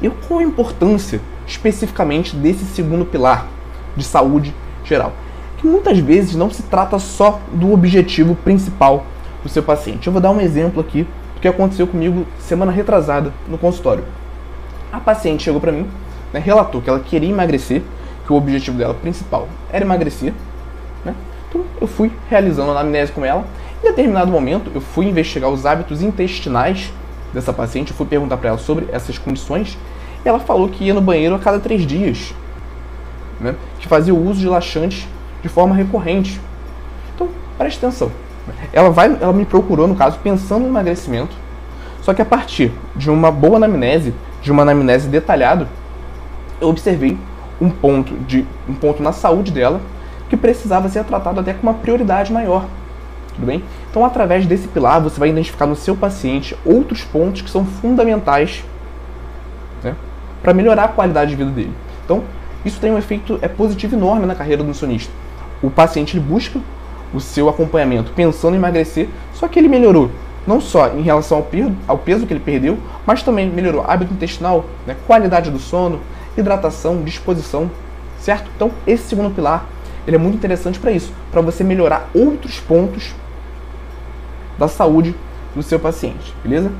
E qual a importância especificamente desse segundo pilar de saúde geral? Que muitas vezes não se trata só do objetivo principal do seu paciente. Eu vou dar um exemplo aqui do que aconteceu comigo semana retrasada no consultório. A paciente chegou para mim, né, relatou que ela queria emagrecer, que o objetivo dela principal era emagrecer. Né? Então eu fui realizando a anamnese com ela. Em determinado momento, eu fui investigar os hábitos intestinais dessa paciente, eu fui perguntar para ela sobre essas condições, e ela falou que ia no banheiro a cada três dias, né? que fazia o uso de laxantes de forma recorrente. Então, preste atenção. Ela, vai, ela me procurou, no caso, pensando no emagrecimento, só que a partir de uma boa anamnese, de uma anamnese detalhada, eu observei um ponto, de, um ponto na saúde dela que precisava ser tratado até com uma prioridade maior. Tudo bem? Então, através desse pilar, você vai identificar no seu paciente outros pontos que são fundamentais né, para melhorar a qualidade de vida dele. Então, isso tem um efeito é positivo enorme na carreira do nutricionista. O paciente busca o seu acompanhamento pensando em emagrecer, só que ele melhorou não só em relação ao, peso, ao peso que ele perdeu, mas também melhorou hábito intestinal, né, qualidade do sono, hidratação, disposição, certo? Então, esse segundo pilar ele é muito interessante para isso, para você melhorar outros pontos da saúde do seu paciente, beleza?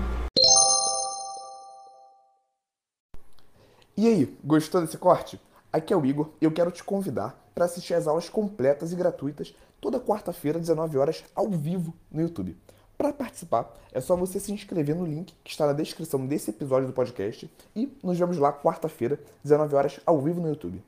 E aí, gostou desse corte? Aqui é o Igor e eu quero te convidar para assistir as aulas completas e gratuitas toda quarta-feira, 19 horas, ao vivo no YouTube. Para participar, é só você se inscrever no link que está na descrição desse episódio do podcast e nos vemos lá quarta-feira, 19 horas, ao vivo no YouTube.